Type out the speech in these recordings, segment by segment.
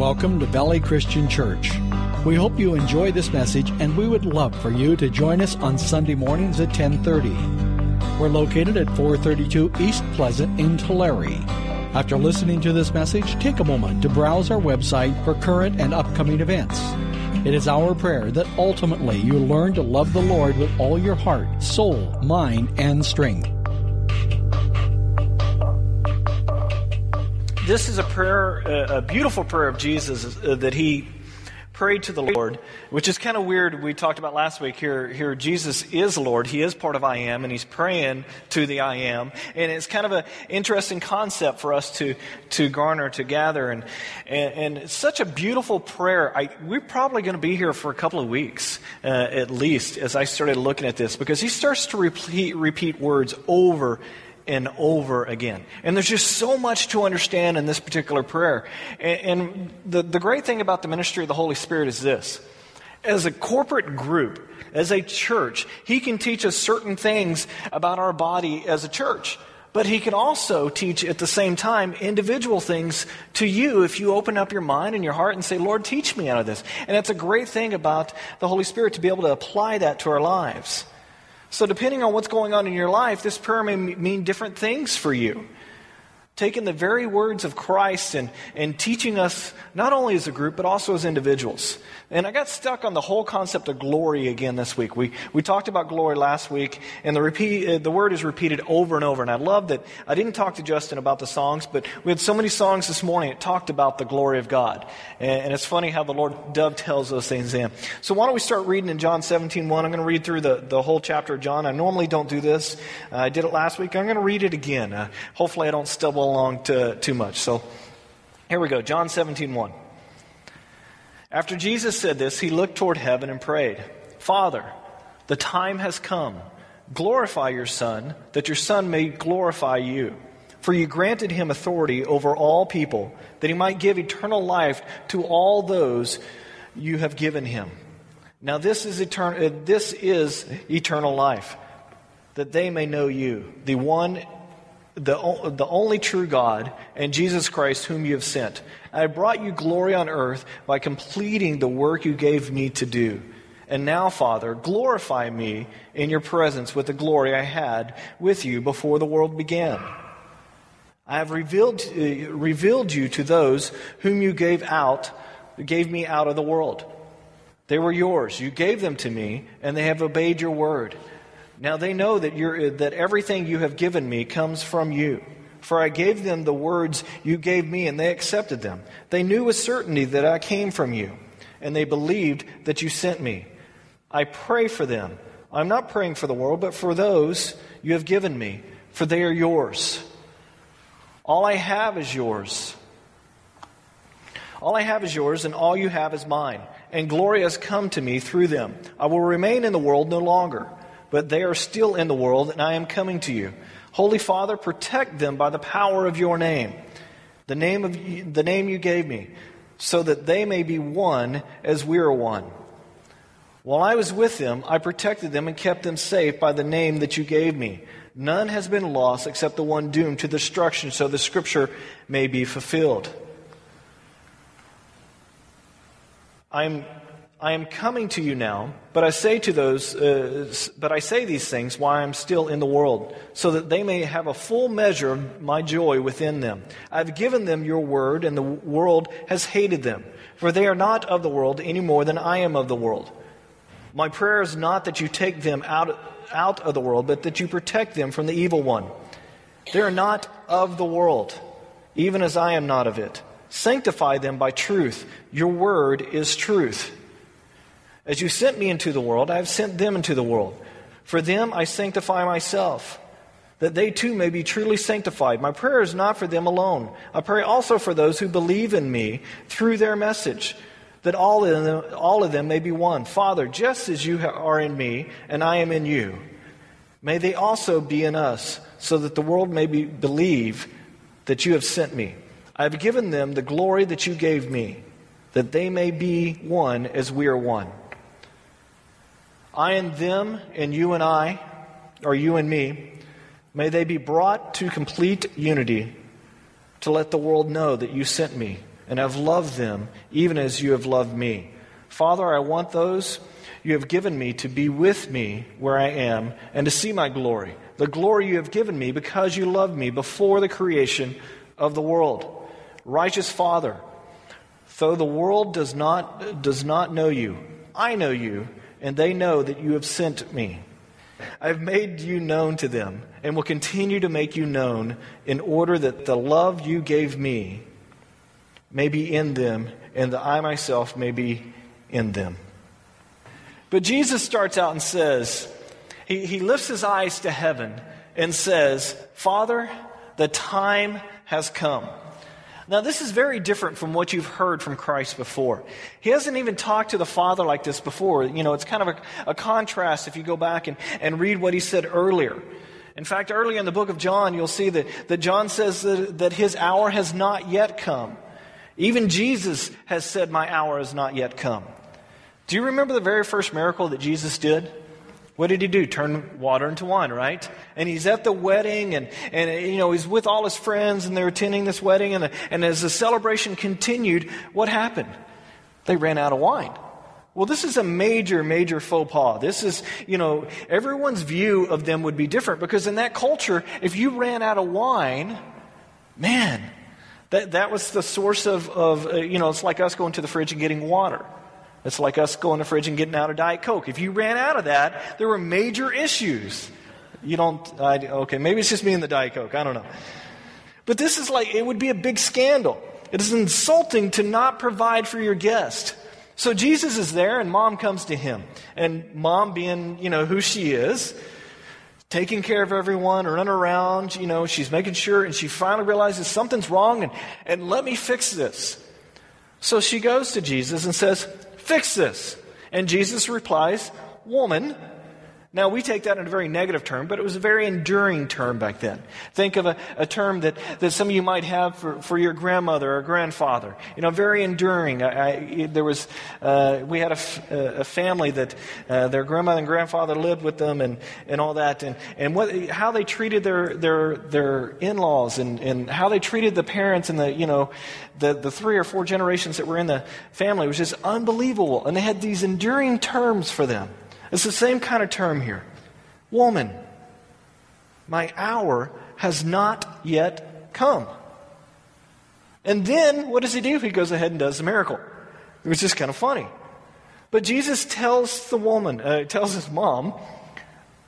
Welcome to Valley Christian Church. We hope you enjoy this message and we would love for you to join us on Sunday mornings at 1030. We're located at 432 East Pleasant in Tulare. After listening to this message, take a moment to browse our website for current and upcoming events. It is our prayer that ultimately you learn to love the Lord with all your heart, soul, mind, and strength. This is a prayer, a beautiful prayer of Jesus uh, that he prayed to the Lord, which is kind of weird. We talked about last week here. Here, Jesus is Lord. He is part of I am, and he's praying to the I am. And it's kind of an interesting concept for us to to garner, to gather, and and, and it's such a beautiful prayer. I, we're probably going to be here for a couple of weeks uh, at least as I started looking at this because he starts to repeat repeat words over and over again. And there's just so much to understand in this particular prayer. And, and the, the great thing about the ministry of the Holy Spirit is this as a corporate group, as a church, He can teach us certain things about our body as a church. But he can also teach at the same time individual things to you if you open up your mind and your heart and say, Lord, teach me out of this. And that's a great thing about the Holy Spirit to be able to apply that to our lives. So, depending on what's going on in your life, this prayer may mean different things for you taking the very words of Christ and, and teaching us not only as a group, but also as individuals. And I got stuck on the whole concept of glory again this week. We, we talked about glory last week, and the, repeat, uh, the word is repeated over and over. And I love that I didn't talk to Justin about the songs, but we had so many songs this morning that talked about the glory of God. And, and it's funny how the Lord dovetails those things in. So why don't we start reading in John 17 1. I'm going to read through the, the whole chapter of John. I normally don't do this. Uh, I did it last week. I'm going to read it again. Uh, hopefully I don't stumble along to, too much. So here we go John 17 1. After Jesus said this, he looked toward heaven and prayed, Father, the time has come. Glorify your Son, that your Son may glorify you. For you granted him authority over all people, that he might give eternal life to all those you have given him. Now this is, etern- uh, this is eternal life, that they may know you, the one the, the only true God, and Jesus Christ, whom you have sent. I brought you glory on earth by completing the work you gave me to do. And now, Father, glorify me in your presence with the glory I had with you before the world began. I have revealed, uh, revealed you to those whom you gave out, gave me out of the world. They were yours. You gave them to me, and they have obeyed your word. Now they know that, you're, that everything you have given me comes from you. For I gave them the words you gave me, and they accepted them. They knew with certainty that I came from you, and they believed that you sent me. I pray for them. I'm not praying for the world, but for those you have given me, for they are yours. All I have is yours. All I have is yours, and all you have is mine. And glory has come to me through them. I will remain in the world no longer but they are still in the world, and I am coming to you. Holy Father, protect them by the power of your name, the name, of, the name you gave me, so that they may be one as we are one. While I was with them, I protected them and kept them safe by the name that you gave me. None has been lost except the one doomed to destruction, so the scripture may be fulfilled. I'm I am coming to you now, but I say to those, uh, but I say these things while I am still in the world, so that they may have a full measure of my joy within them. I have given them your word, and the world has hated them, for they are not of the world any more than I am of the world. My prayer is not that you take them out, out of the world, but that you protect them from the evil one. They are not of the world, even as I am not of it. Sanctify them by truth. Your word is truth. As you sent me into the world, I have sent them into the world. For them I sanctify myself, that they too may be truly sanctified. My prayer is not for them alone. I pray also for those who believe in me through their message, that all of them, all of them may be one. Father, just as you are in me and I am in you, may they also be in us, so that the world may be, believe that you have sent me. I have given them the glory that you gave me, that they may be one as we are one. I and them, and you and I, or you and me, may they be brought to complete unity to let the world know that you sent me and have loved them, even as you have loved me. Father, I want those you have given me to be with me where I am and to see my glory, the glory you have given me because you loved me before the creation of the world. Righteous Father, though the world does not, does not know you, I know you, and they know that you have sent me. I have made you known to them and will continue to make you known in order that the love you gave me may be in them and that I myself may be in them. But Jesus starts out and says, he, he lifts his eyes to heaven and says, Father, the time has come. Now, this is very different from what you've heard from Christ before. He hasn't even talked to the Father like this before. You know, it's kind of a, a contrast if you go back and, and read what he said earlier. In fact, earlier in the book of John, you'll see that, that John says that, that his hour has not yet come. Even Jesus has said, My hour has not yet come. Do you remember the very first miracle that Jesus did? What did he do? Turn water into wine, right? And he's at the wedding, and, and you know, he's with all his friends, and they're attending this wedding, and, and as the celebration continued, what happened? They ran out of wine. Well, this is a major, major faux pas. This is, you know, everyone's view of them would be different because in that culture, if you ran out of wine, man, that, that was the source of, of uh, you know, it's like us going to the fridge and getting water. It's like us going to the fridge and getting out a Diet Coke. If you ran out of that, there were major issues. You don't, I, okay, maybe it's just me and the Diet Coke. I don't know. But this is like, it would be a big scandal. It is insulting to not provide for your guest. So Jesus is there and mom comes to him. And mom being, you know, who she is, taking care of everyone, running around, you know, she's making sure, and she finally realizes something's wrong and, and let me fix this. So she goes to Jesus and says, Fix this. And Jesus replies, Woman, now, we take that in a very negative term, but it was a very enduring term back then. Think of a, a term that, that some of you might have for, for your grandmother or grandfather. You know, very enduring. I, I, there was, uh, we had a, f- a family that uh, their grandmother and grandfather lived with them and, and all that. And, and what, how they treated their, their, their in-laws and, and how they treated the parents and the, you know, the, the three or four generations that were in the family was just unbelievable. And they had these enduring terms for them. It's the same kind of term here. Woman, my hour has not yet come. And then what does he do? He goes ahead and does the miracle. It was just kind of funny. But Jesus tells the woman, uh, tells his mom,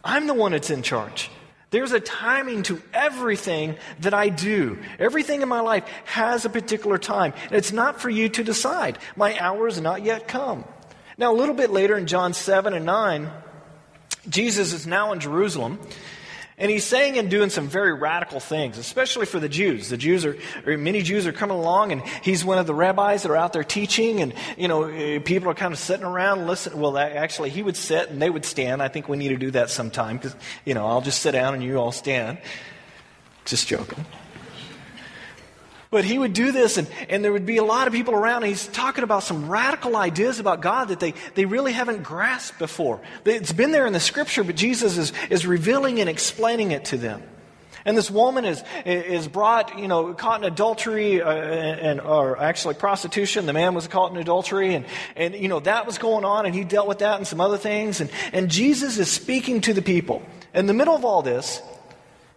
I'm the one that's in charge. There's a timing to everything that I do. Everything in my life has a particular time. And it's not for you to decide. My hour has not yet come. Now, a little bit later in John 7 and 9, Jesus is now in Jerusalem. And he's saying and doing some very radical things, especially for the Jews. The Jews are, many Jews are coming along, and he's one of the rabbis that are out there teaching, and you know, eh, people are kind of sitting around listening. Well, actually, he would sit and they would stand. I think we need to do that sometime because you know, I'll just sit down and you all stand. Just joking. But he would do this, and, and there would be a lot of people around, he's talking about some radical ideas about God that they, they really haven't grasped before. It's been there in the scripture, but Jesus is, is revealing and explaining it to them. And this woman is, is brought, you know, caught in adultery, uh, and, or actually prostitution. The man was caught in adultery, and, and, you know, that was going on, and he dealt with that and some other things. And, and Jesus is speaking to the people. In the middle of all this,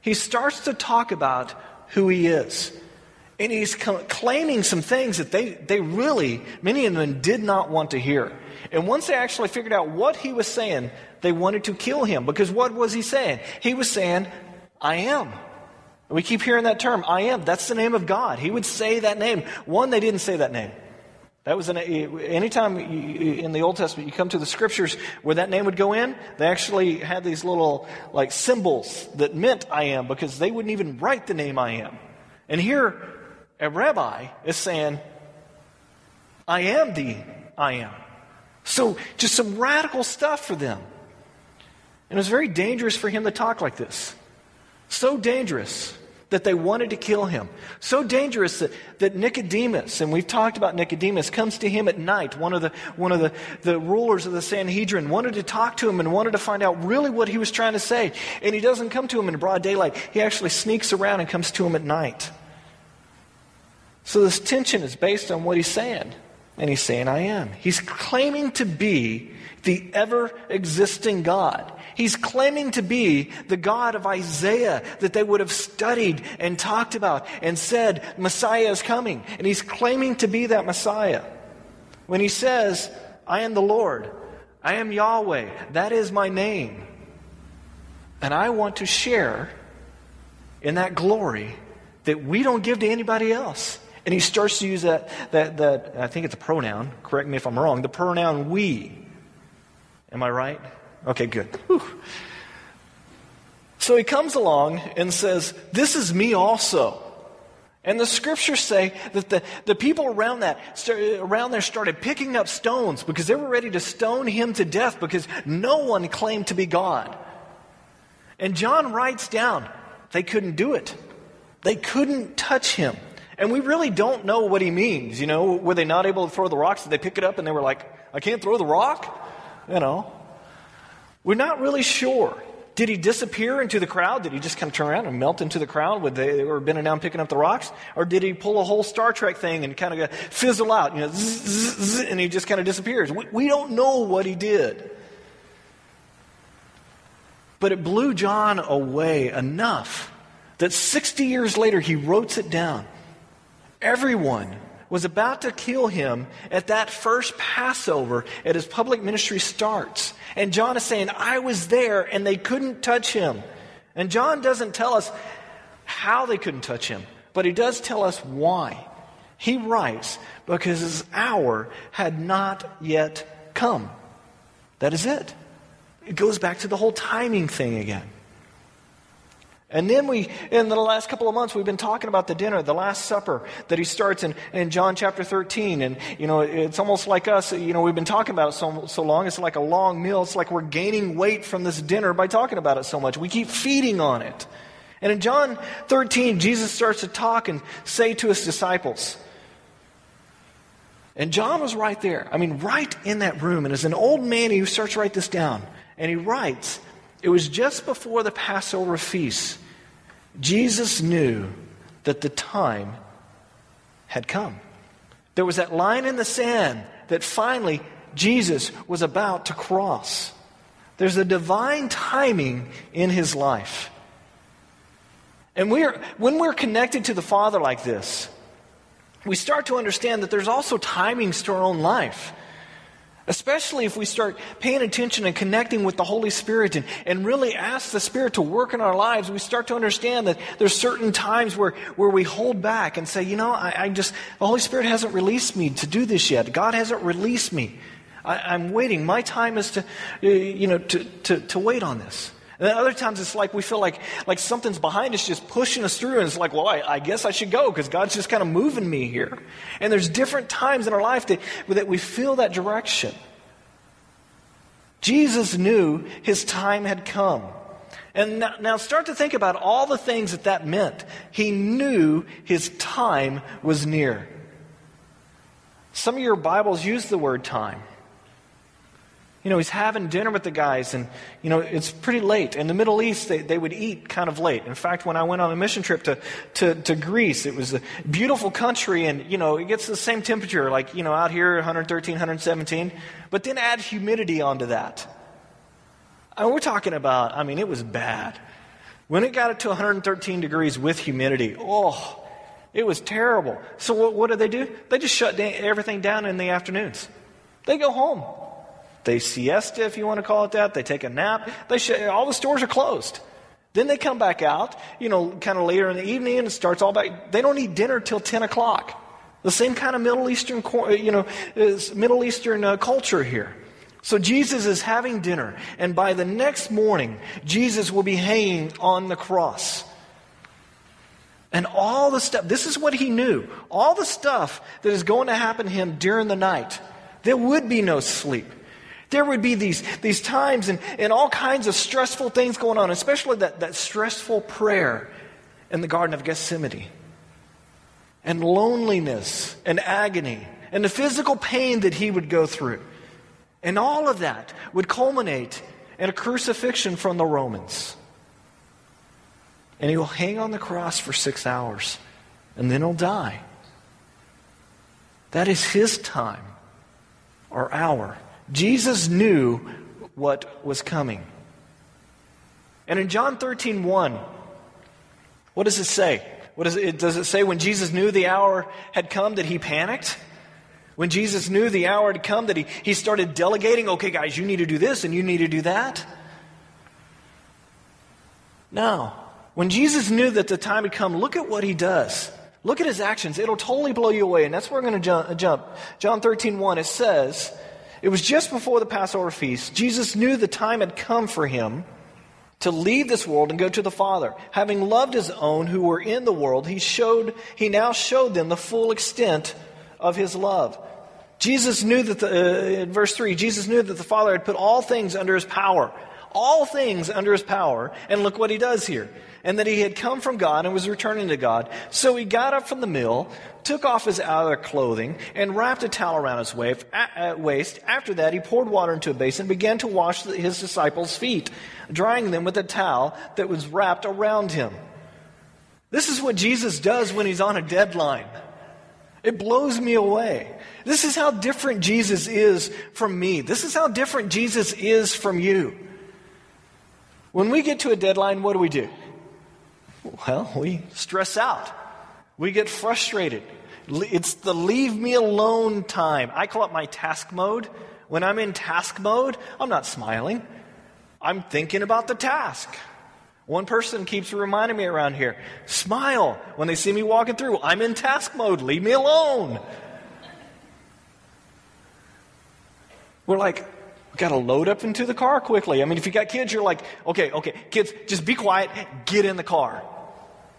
he starts to talk about who he is. And he's claiming some things that they, they really, many of them did not want to hear. And once they actually figured out what he was saying, they wanted to kill him. Because what was he saying? He was saying, I am. We keep hearing that term, I am. That's the name of God. He would say that name. One, they didn't say that name. That was an, anytime in the Old Testament you come to the scriptures where that name would go in, they actually had these little like symbols that meant I am because they wouldn't even write the name I am. And here, a rabbi is saying, I am the I am. So, just some radical stuff for them. And it was very dangerous for him to talk like this. So dangerous that they wanted to kill him. So dangerous that, that Nicodemus, and we've talked about Nicodemus, comes to him at night. One of, the, one of the, the rulers of the Sanhedrin wanted to talk to him and wanted to find out really what he was trying to say. And he doesn't come to him in broad daylight. He actually sneaks around and comes to him at night. So this tension is based on what he's saying. And he's saying, I am. He's claiming to be the ever existing God. He's claiming to be the God of Isaiah that they would have studied and talked about and said, Messiah is coming. And he's claiming to be that Messiah. When he says, I am the Lord, I am Yahweh, that is my name. And I want to share in that glory that we don't give to anybody else. And he starts to use that, that, that I think it's a pronoun, correct me if I'm wrong, the pronoun we. Am I right? Okay, good. Whew. So he comes along and says, This is me also. And the scriptures say that the, the people around that around there started picking up stones because they were ready to stone him to death because no one claimed to be God. And John writes down, they couldn't do it. They couldn't touch him. And we really don't know what he means. You know, were they not able to throw the rocks? Did they pick it up and they were like, I can't throw the rock? You know. We're not really sure. Did he disappear into the crowd? Did he just kind of turn around and melt into the crowd with they were bending down picking up the rocks? Or did he pull a whole Star Trek thing and kind of fizzle out, you know, zzz, zzz, and he just kind of disappears? We, we don't know what he did. But it blew John away enough that 60 years later he wrote it down. Everyone was about to kill him at that first Passover at his public ministry starts. And John is saying, I was there and they couldn't touch him. And John doesn't tell us how they couldn't touch him, but he does tell us why. He writes, because his hour had not yet come. That is it. It goes back to the whole timing thing again. And then we, in the last couple of months, we've been talking about the dinner, the Last Supper that he starts in, in John chapter 13. And, you know, it's almost like us, you know, we've been talking about it so, so long. It's like a long meal. It's like we're gaining weight from this dinner by talking about it so much. We keep feeding on it. And in John 13, Jesus starts to talk and say to his disciples, and John was right there. I mean, right in that room. And as an old man, he starts to write this down. And he writes, it was just before the Passover feast. Jesus knew that the time had come. There was that line in the sand that finally Jesus was about to cross. There's a divine timing in his life. And we're, when we're connected to the Father like this, we start to understand that there's also timings to our own life. Especially if we start paying attention and connecting with the Holy Spirit and, and really ask the Spirit to work in our lives, we start to understand that there's certain times where, where we hold back and say, you know, I, I just, the Holy Spirit hasn't released me to do this yet. God hasn't released me. I, am waiting. My time is to, you know, to, to, to wait on this. And then other times it's like we feel like, like something's behind us just pushing us through, and it's like, well, I, I guess I should go because God's just kind of moving me here. And there's different times in our life that, that we feel that direction. Jesus knew his time had come. And now, now start to think about all the things that that meant. He knew his time was near. Some of your Bibles use the word time. You know, he's having dinner with the guys, and, you know, it's pretty late. In the Middle East, they, they would eat kind of late. In fact, when I went on a mission trip to, to, to Greece, it was a beautiful country, and, you know, it gets the same temperature, like, you know, out here, 113, 117. But then add humidity onto that. And we're talking about, I mean, it was bad. When it got up to 113 degrees with humidity, oh, it was terrible. So what, what do they do? They just shut everything down in the afternoons. They go home. They siesta, if you want to call it that. They take a nap. They sh- all the stores are closed. Then they come back out, you know, kind of later in the evening, and it starts all back. They don't eat dinner till 10 o'clock. The same kind of Middle Eastern, you know, Middle Eastern uh, culture here. So Jesus is having dinner, and by the next morning, Jesus will be hanging on the cross. And all the stuff, this is what he knew. All the stuff that is going to happen to him during the night. There would be no sleep. There would be these, these times and, and all kinds of stressful things going on, especially that, that stressful prayer in the Garden of Gethsemane. And loneliness and agony and the physical pain that he would go through. And all of that would culminate in a crucifixion from the Romans. And he will hang on the cross for six hours, and then he'll die. That is his time or hour. Jesus knew what was coming. And in John 13, 1, what does it say? What does it, does it say when Jesus knew the hour had come that he panicked? When Jesus knew the hour had come that he, he started delegating, okay, guys, you need to do this and you need to do that? No. When Jesus knew that the time had come, look at what he does. Look at his actions. It'll totally blow you away. And that's where we're going to jump. John 13, 1, it says, It was just before the Passover feast. Jesus knew the time had come for him to leave this world and go to the Father. Having loved his own who were in the world, he showed he now showed them the full extent of his love. Jesus knew that the, uh, in verse 3, Jesus knew that the Father had put all things under his power. All things under his power. And look what he does here. And that he had come from God and was returning to God. So he got up from the mill, took off his outer clothing, and wrapped a towel around his waist. After that, he poured water into a basin and began to wash his disciples' feet, drying them with a towel that was wrapped around him. This is what Jesus does when he's on a deadline. It blows me away. This is how different Jesus is from me. This is how different Jesus is from you. When we get to a deadline, what do we do? Well, we stress out. We get frustrated. It's the leave me alone time. I call it my task mode. When I'm in task mode, I'm not smiling. I'm thinking about the task. One person keeps reminding me around here smile when they see me walking through. I'm in task mode. Leave me alone. We're like, we got to load up into the car quickly. I mean, if you got kids, you're like, okay, okay, kids, just be quiet, get in the car.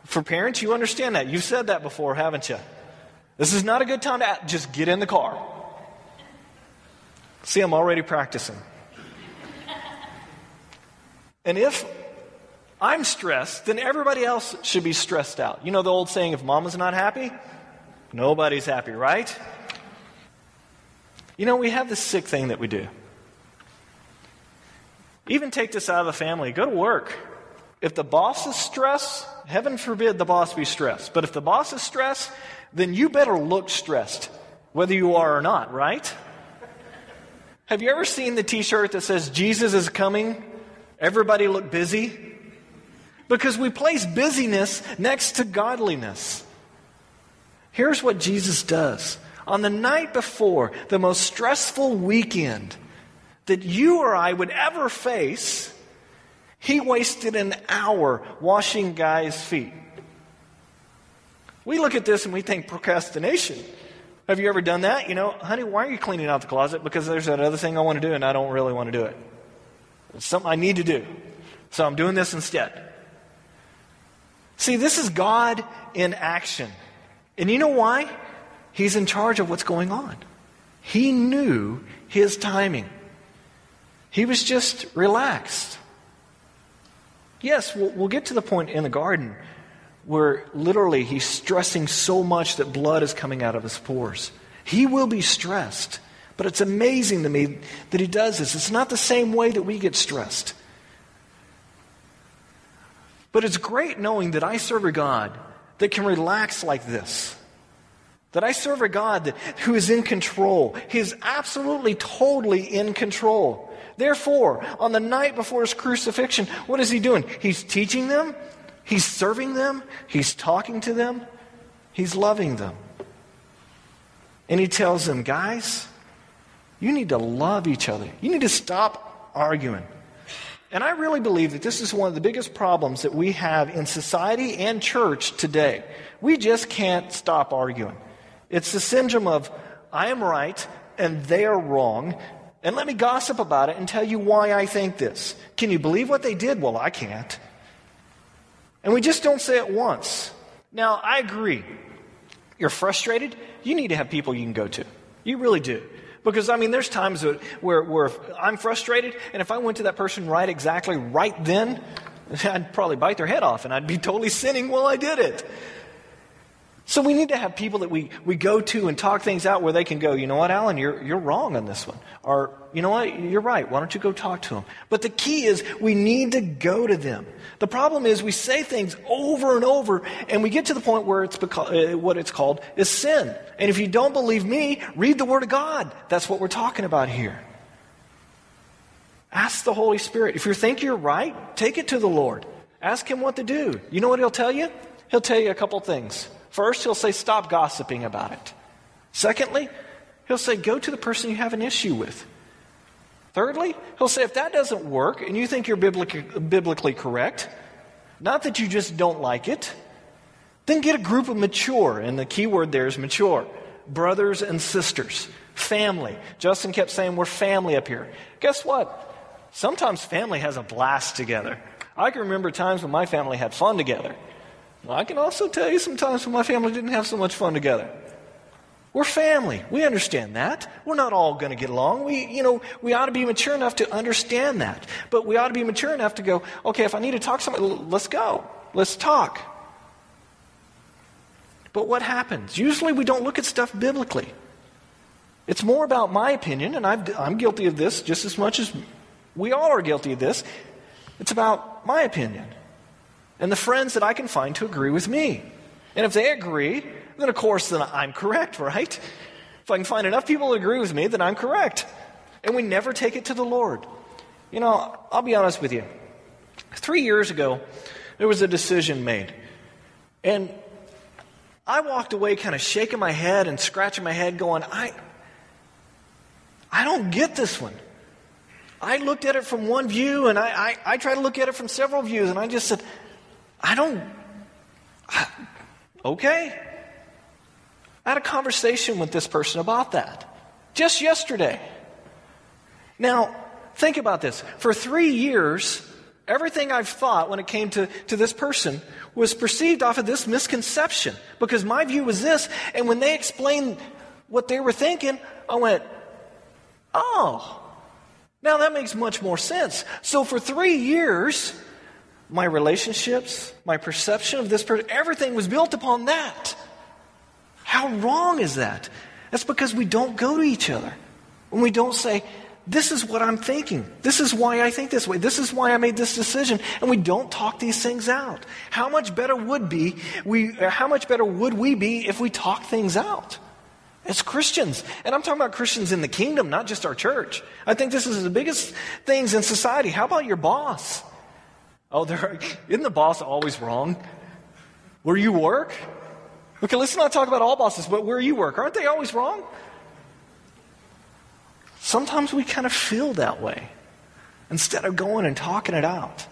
For parents, you understand that. You've said that before, haven't you? This is not a good time to just get in the car. See, I'm already practicing. And if I'm stressed, then everybody else should be stressed out. You know the old saying, if mama's not happy, nobody's happy, right? You know, we have this sick thing that we do. Even take this out of the family. Go to work. If the boss is stressed, heaven forbid the boss be stressed. But if the boss is stressed, then you better look stressed, whether you are or not, right? Have you ever seen the t shirt that says, Jesus is coming? Everybody look busy? because we place busyness next to godliness. Here's what Jesus does. On the night before the most stressful weekend that you or I would ever face, he wasted an hour washing guys' feet. We look at this and we think procrastination. Have you ever done that? You know, honey, why are you cleaning out the closet? Because there's that other thing I want to do and I don't really want to do it. It's something I need to do. So I'm doing this instead. See, this is God in action. And you know why? He's in charge of what's going on. He knew his timing. He was just relaxed. Yes, we'll, we'll, get to the point in the garden where literally he's stressing so much that blood is coming out of his pores. He will be stressed. But it's amazing to me that he does this. It's not the same way that we get stressed. But it's great knowing that I serve a God that can relax like this. That I serve a God that, who is in control. He is absolutely, totally in control. Therefore, on the night before his crucifixion, what is he doing? He's teaching them, he's serving them, he's talking to them, he's loving them. And he tells them, guys, you need to love each other. You need to stop arguing. And I really believe that this is one of the biggest problems that we have in society and church today. We just can't stop arguing. It's the syndrome of, I am right and they are wrong, and let me gossip about it and tell you why I think this. Can you believe what they did? Well, I can't. And we just don't say it once. Now, I agree. You're frustrated, you need to have people you can go to. You really do. Because, I mean, there's times where, where I'm frustrated, and if I went to that person right exactly right then, I'd probably bite their head off, and I'd be totally sinning while I did it. So we need to have people that we, we go to and talk things out where they can go, you know what, Alan, you're, you're wrong on this one. Or, you know what, you're right. Why don't you go talk to them? But the key is we need to go to them. The problem is we say things over and over and we get to the point where it's beca- uh, what it's called is sin. And if you don't believe me, read the Word of God. That's what we're talking about here. Ask the Holy Spirit. If you think you're right, take it to the Lord. Ask Him what to do. You know what He'll tell you? He'll tell you a couple things. First, he'll say, stop gossiping about it. Secondly, he'll say, go to the person you have an issue with. Thirdly, he'll say, if that doesn't work and you think you're biblically, correct, not that you just don't like it, then get a group of mature, and the key word there is mature, brothers and sisters, family. Justin kept saying, we're family up here. Guess what? Sometimes family has a blast together. I can remember times when my family had fun together. I can also tell you sometimes when my family didn't have so much fun together. We're family. We understand that. We're not all going to get along. We, you know, we ought to be mature enough to understand that. But we ought to be mature enough to go, okay, if I need to talk to somebody, let's go. Let's talk. But what happens? Usually we don't look at stuff biblically. It's more about my opinion, and i am guilty of this just as much as we all are guilty of this. It's about my opinion and the friends that I can find to agree with me. And if they agree, then of course then I'm correct, right? If I can find enough people to agree with me, then I'm correct. And we never take it to the Lord. You know, I'll be honest with you. Three years ago, there was a decision made. And I walked away kind of shaking my head and scratching my head, going, I, I don't get this one. I looked at it from one view and I, I, I tried to look at it from several views, and I just said, I don't. I, okay. I had a conversation with this person about that just yesterday. Now, think about this. For three years, everything I've thought when it came to, to this person was perceived off of this misconception because my view was this. And when they explained what they were thinking, I went, oh, now that makes much more sense. So for three years, my relationships, my perception of this person, everything was built upon that. How wrong is that? That's because we don't go to each other. When we don't say, this is what I'm thinking. This is why I think this way. This is why I made this decision. And we don't talk these things out. How much better would be we uh, how much better would we be if we talk things out? As Christians. And I'm talking about Christians in the kingdom, not just our church. I think this is the biggest things in society. How about your boss? Oh, isn't the boss always wrong? Where you work? Okay, let's not talk about all bosses, but where you work. Aren't they always wrong? Sometimes we kind of feel that way instead of going and talking it out.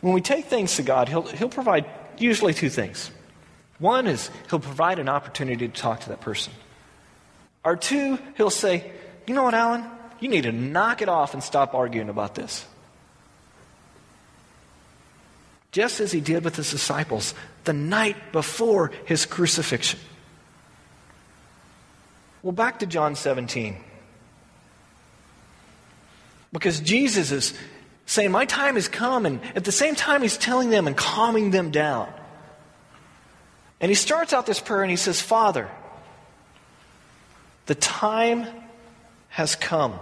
When we take things to God, He'll, he'll provide usually two things. One is He'll provide an opportunity to talk to that person. Or two, He'll say, You know what, Alan? You need to knock it off and stop arguing about this just as he did with his disciples the night before his crucifixion. Well, back to John 17. Because Jesus is saying, My time has come, and at the same time, he's telling them and calming them down. And he starts out this prayer and he says, Father, the time has come.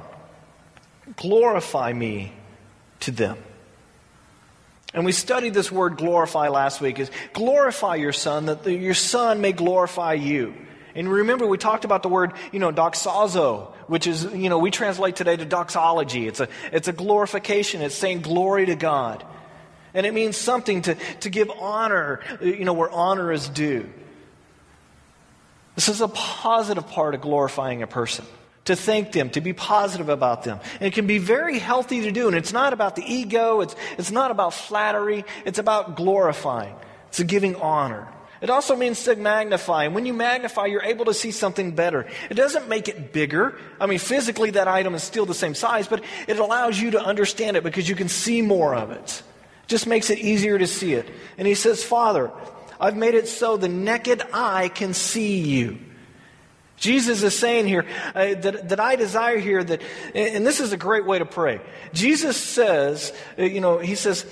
Glorify me to them. And we studied this word glorify last week is glorify your son that the, your son may glorify you. And remember we talked about the word, you know, doxazo, which is, you know, we translate today to doxology. It's a, it's a glorification. It's saying glory to God. And it means something to, to give honor, you know, where honor is due. This is a positive part of glorifying a person to thank them, to be positive about them. And it can be very healthy to do. And it's not about the ego, it's, it's not about flattery, it's about glorifying, it's giving honor. It also means to magnify. And when you magnify, you're able to see something better. It doesn't make it bigger. I mean, physically, that item is still the same size, but it allows you to understand it because you can see more of it. It just makes it easier to see it. And he says, Father, I've made it so the naked eye can see you. Jesus is saying here uh, that, that I desire here that, and this is a great way to pray. Jesus says, uh, you know, he says,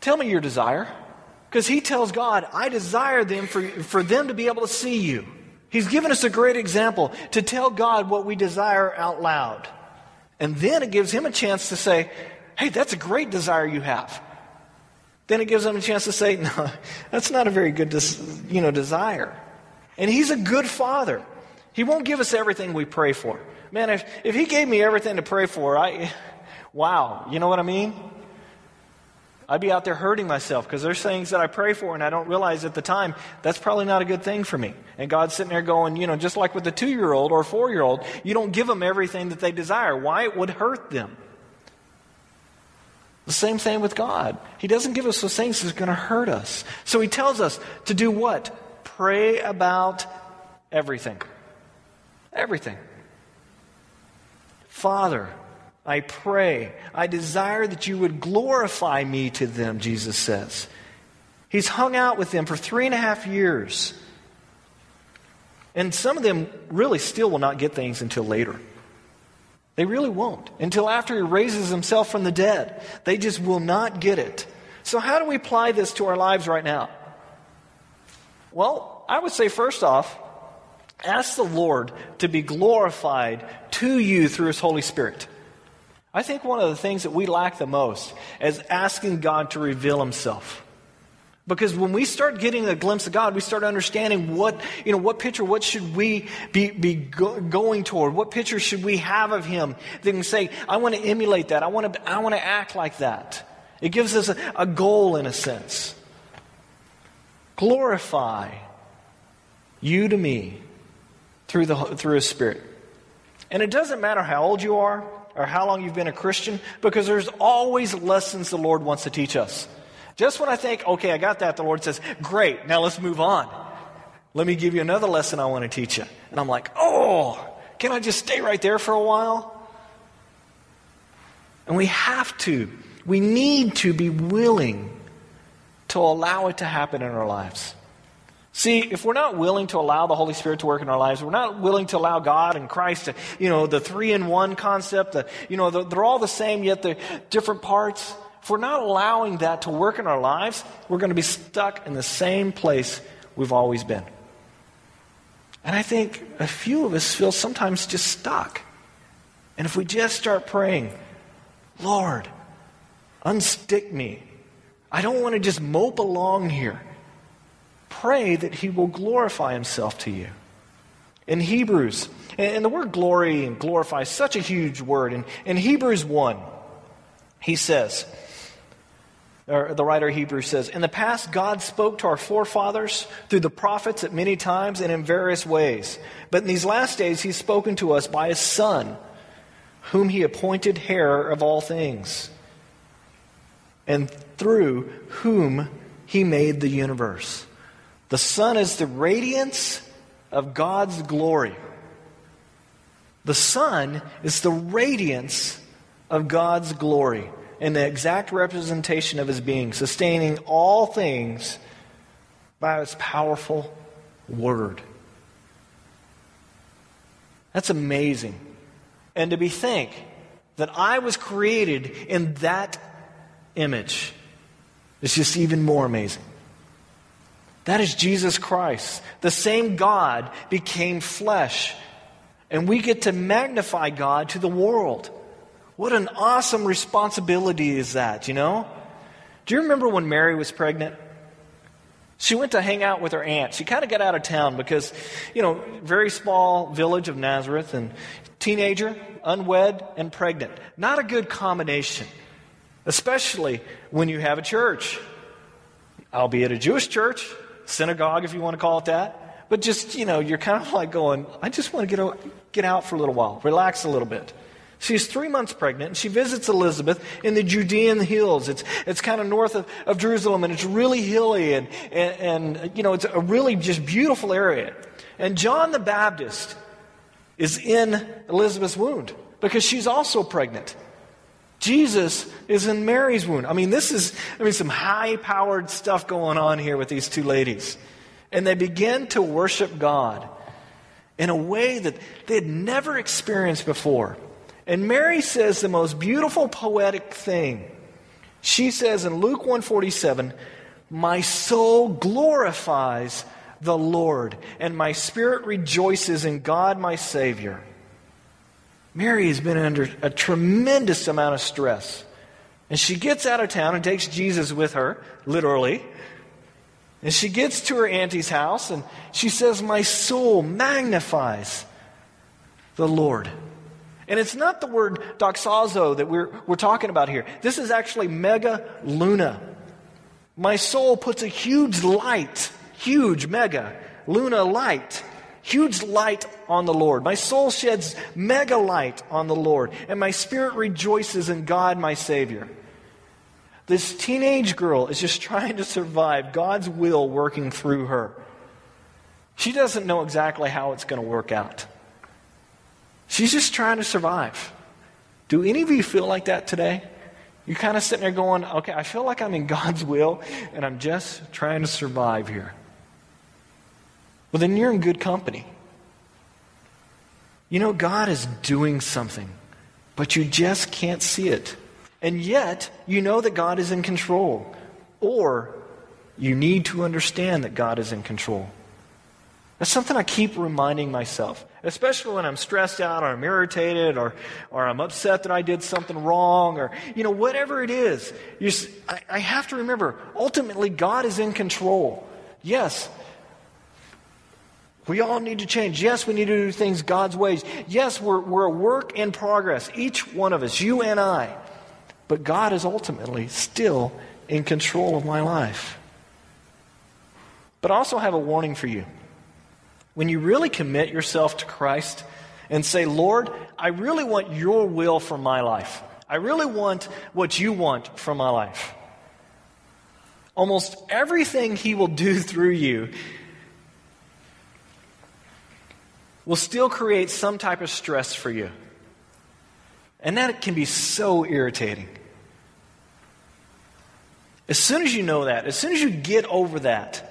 Tell me your desire. Because he tells God, I desire them for, for them to be able to see you. He's given us a great example to tell God what we desire out loud. And then it gives him a chance to say, Hey, that's a great desire you have. Then it gives him a chance to say, No, that's not a very good des- you know, desire. And he's a good father. He won't give us everything we pray for. Man, if, if he gave me everything to pray for, I, wow, you know what I mean? I'd be out there hurting myself because there's things that I pray for and I don't realize at the time that's probably not a good thing for me. And God's sitting there going, you know, just like with the two year old or four year old, you don't give them everything that they desire. Why? It would hurt them. The same thing with God. He doesn't give us those things that's going to hurt us. So He tells us to do what? Pray about everything. Everything. Father, I pray, I desire that you would glorify me to them, Jesus says. He's hung out with them for three and a half years. And some of them really still will not get things until later. They really won't. Until after he raises himself from the dead. They just will not get it. So, how do we apply this to our lives right now? Well, I would say, first off, ask the Lord to be glorified to you through his Holy Spirit. I think one of the things that we lack the most is asking God to reveal himself. Because when we start getting a glimpse of God, we start understanding what, you know, what picture, what should we be, be go, going toward? What picture should we have of Him? Then can say, I want to emulate that. I want to, I want to act like that. It gives us a, a goal in a sense. Glorify you to me through, the, through His Spirit. And it doesn't matter how old you are or how long you've been a Christian, because there's always lessons the Lord wants to teach us. Just when I think, okay, I got that, the Lord says, great, now let's move on. Let me give you another lesson I want to teach you. And I'm like, oh, can I just stay right there for a while? And we have to, we need to be willing to allow it to happen in our lives. See, if we're not willing to allow the Holy Spirit to work in our lives, we're not willing to allow God and Christ to, you know, the three in one concept, the, you know, the, they're all the same, yet they're different parts. If we're not allowing that to work in our lives, we're going to be stuck in the same place we've always been. And I think a few of us feel sometimes just stuck. And if we just start praying, Lord, unstick me. I don't want to just mope along here pray that he will glorify himself to you. In Hebrews, and the word glory and glorify is such a huge word. In, in Hebrews 1, he says, or the writer of Hebrews says, In the past, God spoke to our forefathers through the prophets at many times and in various ways. But in these last days, He's spoken to us by His Son, whom He appointed heir of all things, and through whom He made the universe. The Son is the radiance of God's glory. The Son is the radiance of God's glory and the exact representation of His being, sustaining all things by His powerful Word. That's amazing. And to be think that I was created in that image is just even more amazing. That is Jesus Christ. The same God became flesh. And we get to magnify God to the world. What an awesome responsibility is that, you know? Do you remember when Mary was pregnant? She went to hang out with her aunt. She kind of got out of town because, you know, very small village of Nazareth and teenager, unwed, and pregnant. Not a good combination, especially when you have a church, albeit a Jewish church, synagogue, if you want to call it that. But just, you know, you're kind of like going, I just want to get, out, get out for a little while, relax a little bit. She's three months pregnant, and she visits Elizabeth in the Judean hills. It's, it's kind of north of, of Jerusalem, and it's really hilly, and, and, and, you know, it's a really just beautiful area. And John the Baptist is in Elizabeth's wound because she's also pregnant. Jesus is in Mary's womb. I mean, this is, I mean, some high powered stuff going on here with these two ladies. And they begin to worship God in a way that they had never experienced before. And Mary says the most beautiful poetic thing. She says in Luke 147, My soul glorifies the Lord, and my spirit rejoices in God my Savior. Mary has been under a tremendous amount of stress. And she gets out of town and takes Jesus with her, literally. And she gets to her auntie's house and she says, My soul magnifies the Lord. And it's not the word doxazo that we're, we're talking about here. This is actually mega luna. My soul puts a huge light, huge mega luna light, huge light on the Lord. My soul sheds mega light on the Lord, and my spirit rejoices in God, my Savior. This teenage girl is just trying to survive God's will working through her. She doesn't know exactly how it's going to work out. She's just trying to survive. Do any of you feel like that today? You're kind of sitting there going, okay, I feel like I'm in God's will and I'm just trying to survive here. Well, then you're in good company. You know, God is doing something, but you just can't see it. And yet, you know that God is in control. Or you need to understand that God is in control. That's something I keep reminding myself, especially when I'm stressed out or I'm irritated or, or I'm upset that I did something wrong or, you know, whatever it is. I, I have to remember, ultimately, God is in control. Yes, we all need to change. Yes, we need to do things God's ways. Yes, we're, we're a work in progress, each one of us, you and I. But God is ultimately still in control of my life. But I also have a warning for you. When you really commit yourself to Christ and say, Lord, I really want your will for my life, I really want what you want for my life. Almost everything He will do through you will still create some type of stress for you. And that can be so irritating. As soon as you know that, as soon as you get over that,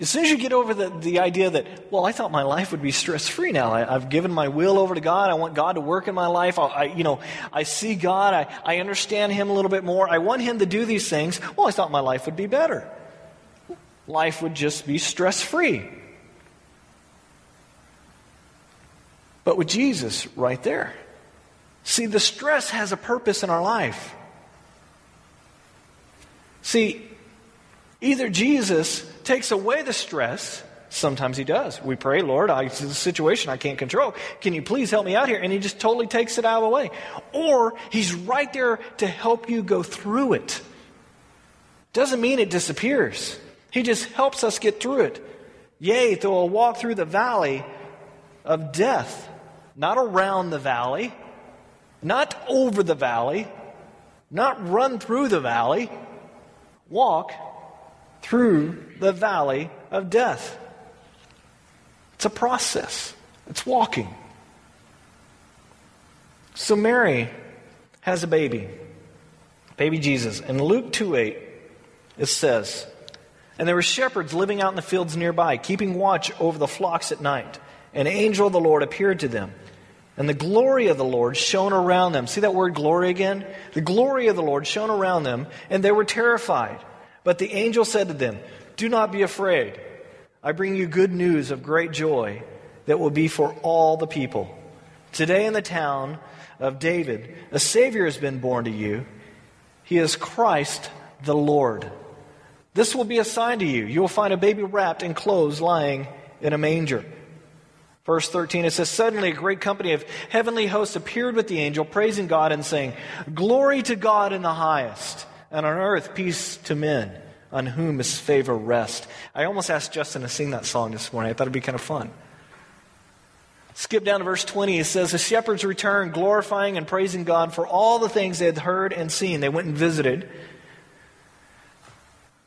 as soon as you get over the, the idea that, well, I thought my life would be stress free now. I, have given my will over to God. I want God to work in my life. I, I, you know, I see God. I, I understand Him a little bit more. I want Him to do these things. Well, I thought my life would be better. Life would just be stress free. But with Jesus right there, see, the stress has a purpose in our life. See, either Jesus takes away the stress. Sometimes he does. We pray, Lord, I, it's a situation I can't control. Can you please help me out here? And he just totally takes it out of the way. Or he's right there to help you go through it. Doesn't mean it disappears. He just helps us get through it. Yea, though I walk through the valley of death, not around the valley, not over the valley, not run through the valley, walk through the valley of death. It's a process, it's walking. So Mary has a baby, baby Jesus. In Luke 2 8, it says, And there were shepherds living out in the fields nearby, keeping watch over the flocks at night. An angel of the Lord appeared to them. And the glory of the Lord shone around them. See that word glory again? The glory of the Lord shone around them, and they were terrified. But the angel said to them, Do not be afraid. I bring you good news of great joy that will be for all the people. Today in the town of David, a Savior has been born to you. He is Christ the Lord. This will be a sign to you. You will find a baby wrapped in clothes lying in a manger. Verse 13, it says, Suddenly a great company of heavenly hosts appeared with the angel, praising God and saying, Glory to God in the highest and on earth peace to men on whom his favor rests. I almost asked Justin to sing that song this morning. I thought it'd be kind of fun. Skip down to verse 20. It says, The shepherds returned, glorifying and praising God for all the things they had heard and seen. They went and visited,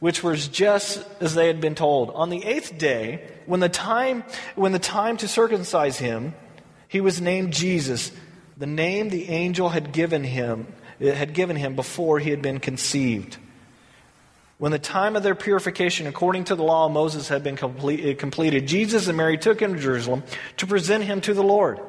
which was just as they had been told. On the eighth day, when the time, when the time to circumcise him, he was named Jesus, the name the angel had given him had given him before he had been conceived. When the time of their purification, according to the law of Moses, had been complete, completed, Jesus and Mary took him to Jerusalem to present him to the Lord.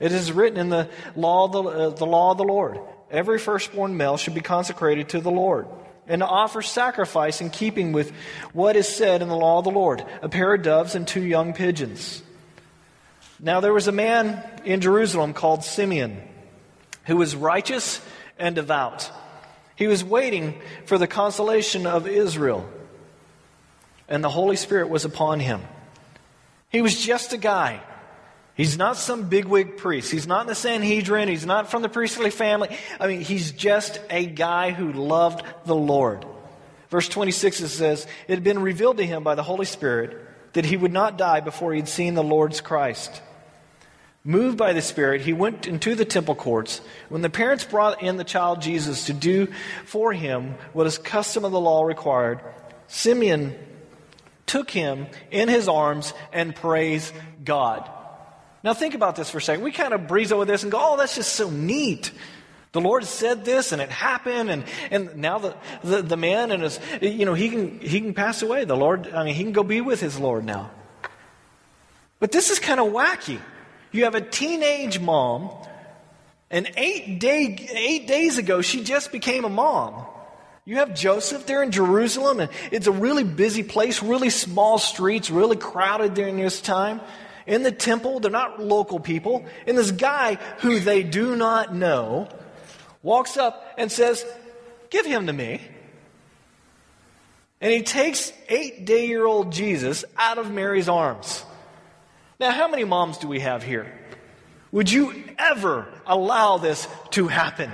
It is written in the law the, uh, the law of the Lord every firstborn male should be consecrated to the Lord and to offer sacrifice in keeping with what is said in the law of the Lord a pair of doves and two young pigeons. Now there was a man in Jerusalem called Simeon who was righteous and devout. He was waiting for the consolation of Israel, and the Holy Spirit was upon him. He was just a guy. He's not some bigwig priest. He's not in the Sanhedrin. He's not from the priestly family. I mean, he's just a guy who loved the Lord. Verse 26 it says, It had been revealed to him by the Holy Spirit that he would not die before he had seen the Lord's Christ. Moved by the Spirit, he went into the temple courts. When the parents brought in the child Jesus to do for him what his custom of the law required, Simeon took him in his arms and praised God. Now, think about this for a second. We kind of breeze over this and go, oh, that's just so neat. The Lord said this and it happened, and, and now the, the, the man and his, you know, he can, he can pass away. The Lord, I mean, he can go be with his Lord now. But this is kind of wacky. You have a teenage mom, and eight, day, eight days ago, she just became a mom. You have Joseph there in Jerusalem, and it's a really busy place, really small streets, really crowded during this time. In the temple, they're not local people. And this guy who they do not know walks up and says, Give him to me. And he takes eight day year old Jesus out of Mary's arms. Now, how many moms do we have here? Would you ever allow this to happen?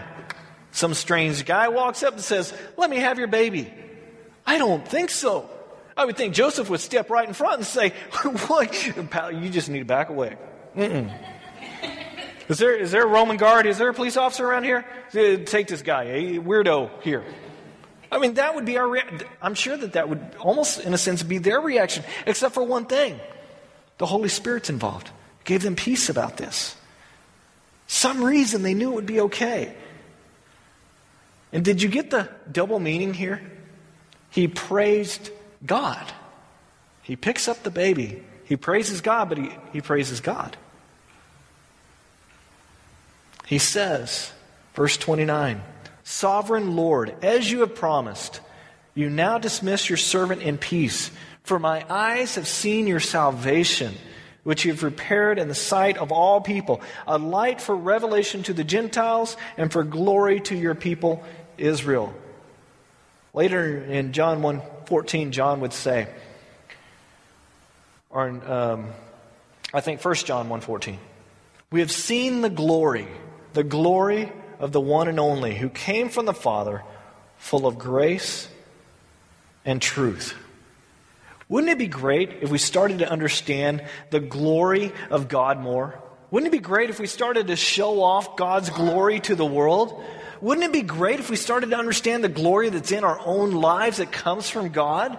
Some strange guy walks up and says, Let me have your baby. I don't think so. I would think Joseph would step right in front and say, What? You just need to back away. Mm-mm. Is there, is there a Roman guard? Is there a police officer around here? Uh, take this guy, a weirdo here. I mean, that would be our. I'm sure that that would almost, in a sense, be their reaction, except for one thing the Holy Spirit's involved. Gave them peace about this. Some reason they knew it would be okay. And did you get the double meaning here? He praised God. He picks up the baby. He praises God, but he, he praises God. He says, verse 29, Sovereign Lord, as you have promised, you now dismiss your servant in peace for my eyes have seen your salvation, which you have prepared in the sight of all people, a light for revelation to the Gentiles and for glory to your people Israel. Later in John 1:14, John would say, or in, um, I think 1 John 1:14, we have seen the glory, the glory of the one and only who came from the Father, full of grace and truth. Wouldn't it be great if we started to understand the glory of God more? Wouldn't it be great if we started to show off God's glory to the world? Wouldn't it be great if we started to understand the glory that's in our own lives that comes from God?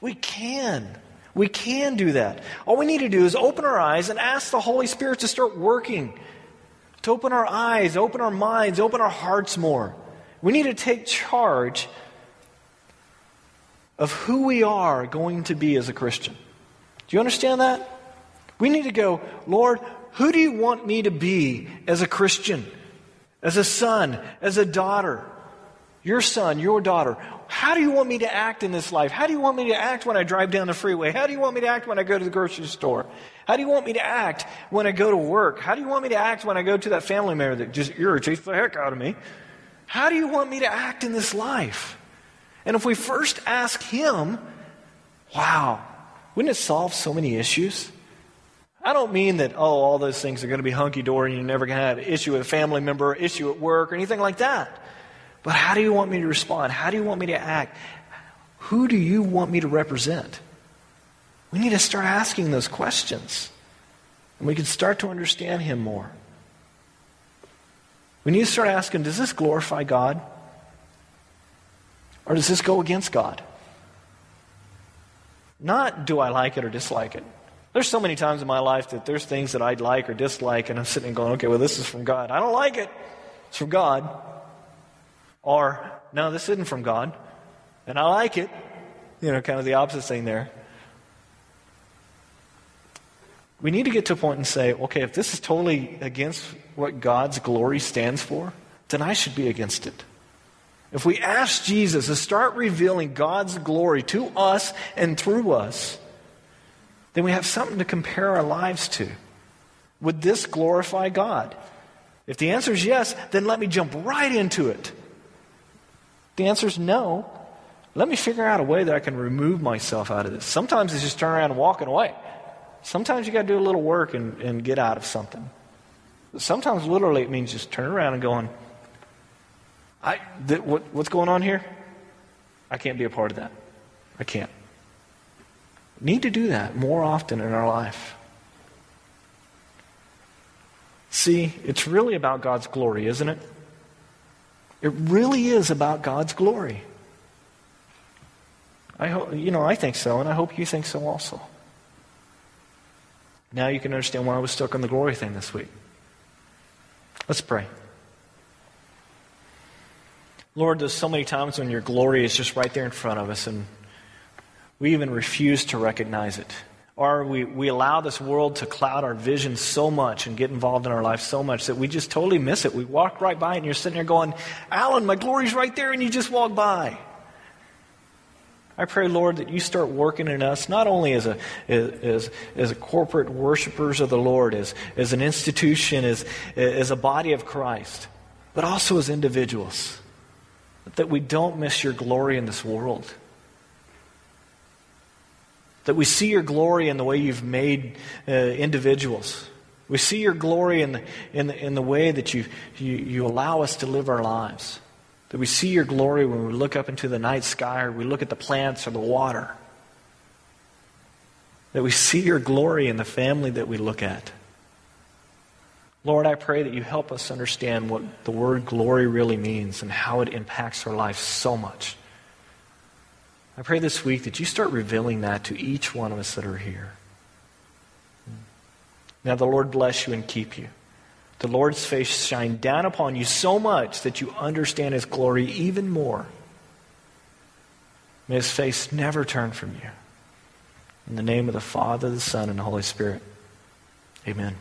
We can. We can do that. All we need to do is open our eyes and ask the Holy Spirit to start working, to open our eyes, open our minds, open our hearts more. We need to take charge of who we are going to be as a Christian. Do you understand that? We need to go, Lord, who do you want me to be as a Christian, as a son, as a daughter? Your son, your daughter. How do you want me to act in this life? How do you want me to act when I drive down the freeway? How do you want me to act when I go to the grocery store? How do you want me to act when I go to work? How do you want me to act when I go to that family member that just irritates the heck out of me? How do you want me to act in this life? And if we first ask Him, wow, wouldn't it solve so many issues? I don't mean that, oh, all those things are going to be hunky dory and you're never going to have an issue with a family member, or issue at work, or anything like that. But how do you want me to respond? How do you want me to act? Who do you want me to represent? We need to start asking those questions. And we can start to understand Him more. We need to start asking does this glorify God? Or does this go against God? Not do I like it or dislike it. There's so many times in my life that there's things that I'd like or dislike, and I'm sitting and going, okay, well, this is from God. I don't like it. It's from God. Or, no, this isn't from God, and I like it. You know, kind of the opposite thing there. We need to get to a point and say, okay, if this is totally against what God's glory stands for, then I should be against it. if we ask Jesus to start revealing God's glory to us and through us, then we have something to compare our lives to. Would this glorify God? If the answer is yes, then let me jump right into it. The answer is no. Let me figure out a way that I can remove myself out of this. Sometimes it's just turn around and walking away. Sometimes you got to do a little work and, and get out of something. Sometimes literally it means just turn around and going, I, th- what, what's going on here? I can't be a part of that. I can't. Need to do that more often in our life. See, it's really about God's glory, isn't it? It really is about God's glory. I hope, you know, I think so, and I hope you think so also. Now you can understand why I was stuck on the glory thing this week. Let's pray. Lord, there's so many times when your glory is just right there in front of us, and we even refuse to recognize it. Or we, we allow this world to cloud our vision so much and get involved in our life so much that we just totally miss it. We walk right by it, and you're sitting there going, Alan, my glory's right there, and you just walk by. I pray, Lord, that you start working in us, not only as a, as, as a corporate worshipers of the Lord, as, as an institution, as, as a body of Christ, but also as individuals. That we don't miss your glory in this world. That we see your glory in the way you've made uh, individuals. We see your glory in the, in the, in the way that you, you, you allow us to live our lives. That we see your glory when we look up into the night sky or we look at the plants or the water. That we see your glory in the family that we look at. Lord, I pray that you help us understand what the word glory really means and how it impacts our life so much. I pray this week that you start revealing that to each one of us that are here. Now, the Lord bless you and keep you the Lord's face shine down upon you so much that you understand his glory even more. May his face never turn from you. In the name of the Father, the Son, and the Holy Spirit. Amen.